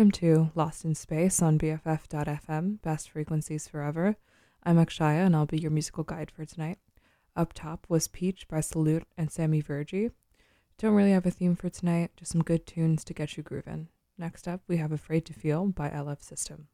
Welcome to Lost in Space on BFF.FM, Best Frequencies Forever. I'm Akshaya and I'll be your musical guide for tonight. Up top was Peach by Salute and Sammy Virji. Don't really have a theme for tonight, just some good tunes to get you grooving. Next up, we have Afraid to Feel by LF System.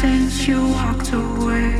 since you walked away.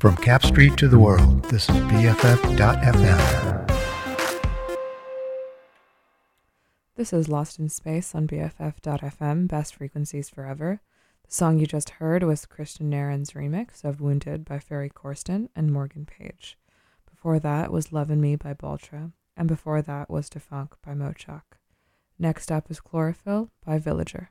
From Cap Street to the world, this is BFF.FM. This is Lost in Space on BFF.FM, best frequencies forever. The song you just heard was Kristian Nairn's remix of Wounded by Ferry Corsten and Morgan Page. Before that was Luv-N-Me by Baltra, and before that was Da Fonk by Mochakk. Next up is Chlorophyll by Villager.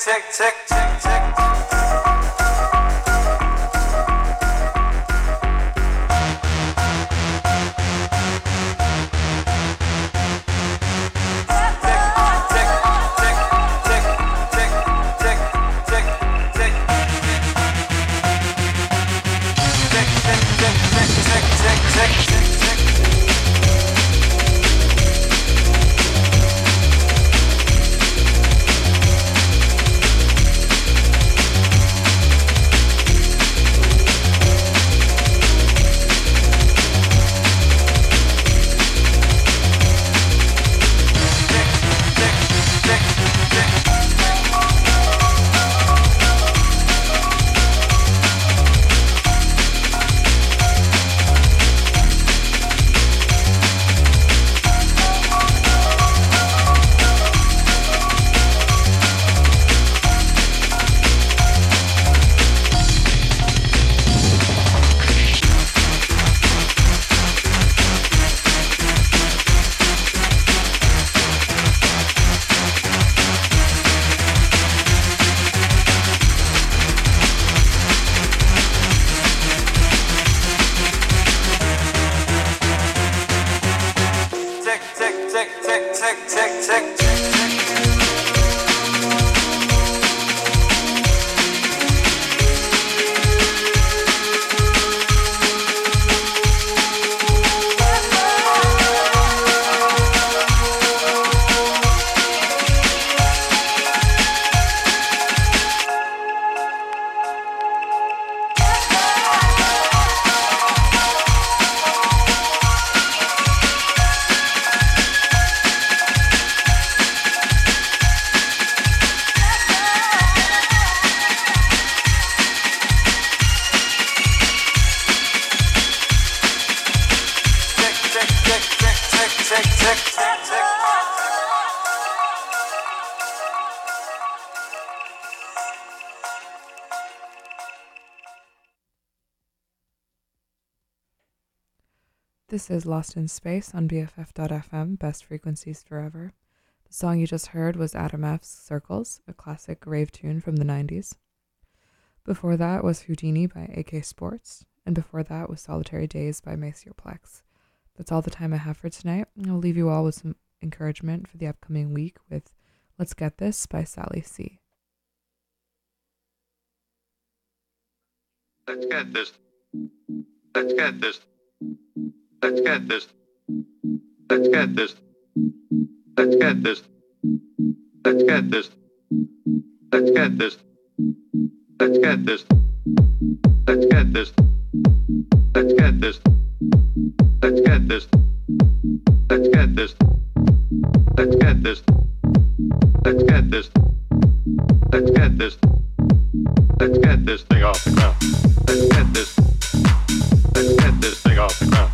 check, check. Is Lost in Space on BFF.fm, best frequencies forever. The song you just heard was Adam F's Circles, a classic rave tune from the 90s. Before that was Houdini by AK Sports, and before that was Solitary Daze by Maceo Plex. That's all the time I have for tonight. I'll leave you all with some encouragement for the upcoming week with Let's Get This by Sally C. Let's get this. Let's get this. Let's get this. Let's get this. Let's get this. Let's get this. Let's get this. Let's get this. Let's get this. Let's get this. Let's get this. Let's get this. Let's get this. Let's get this. Let's get this. Let's get this thing off the ground. Let's get this. Let's get this thing off the ground.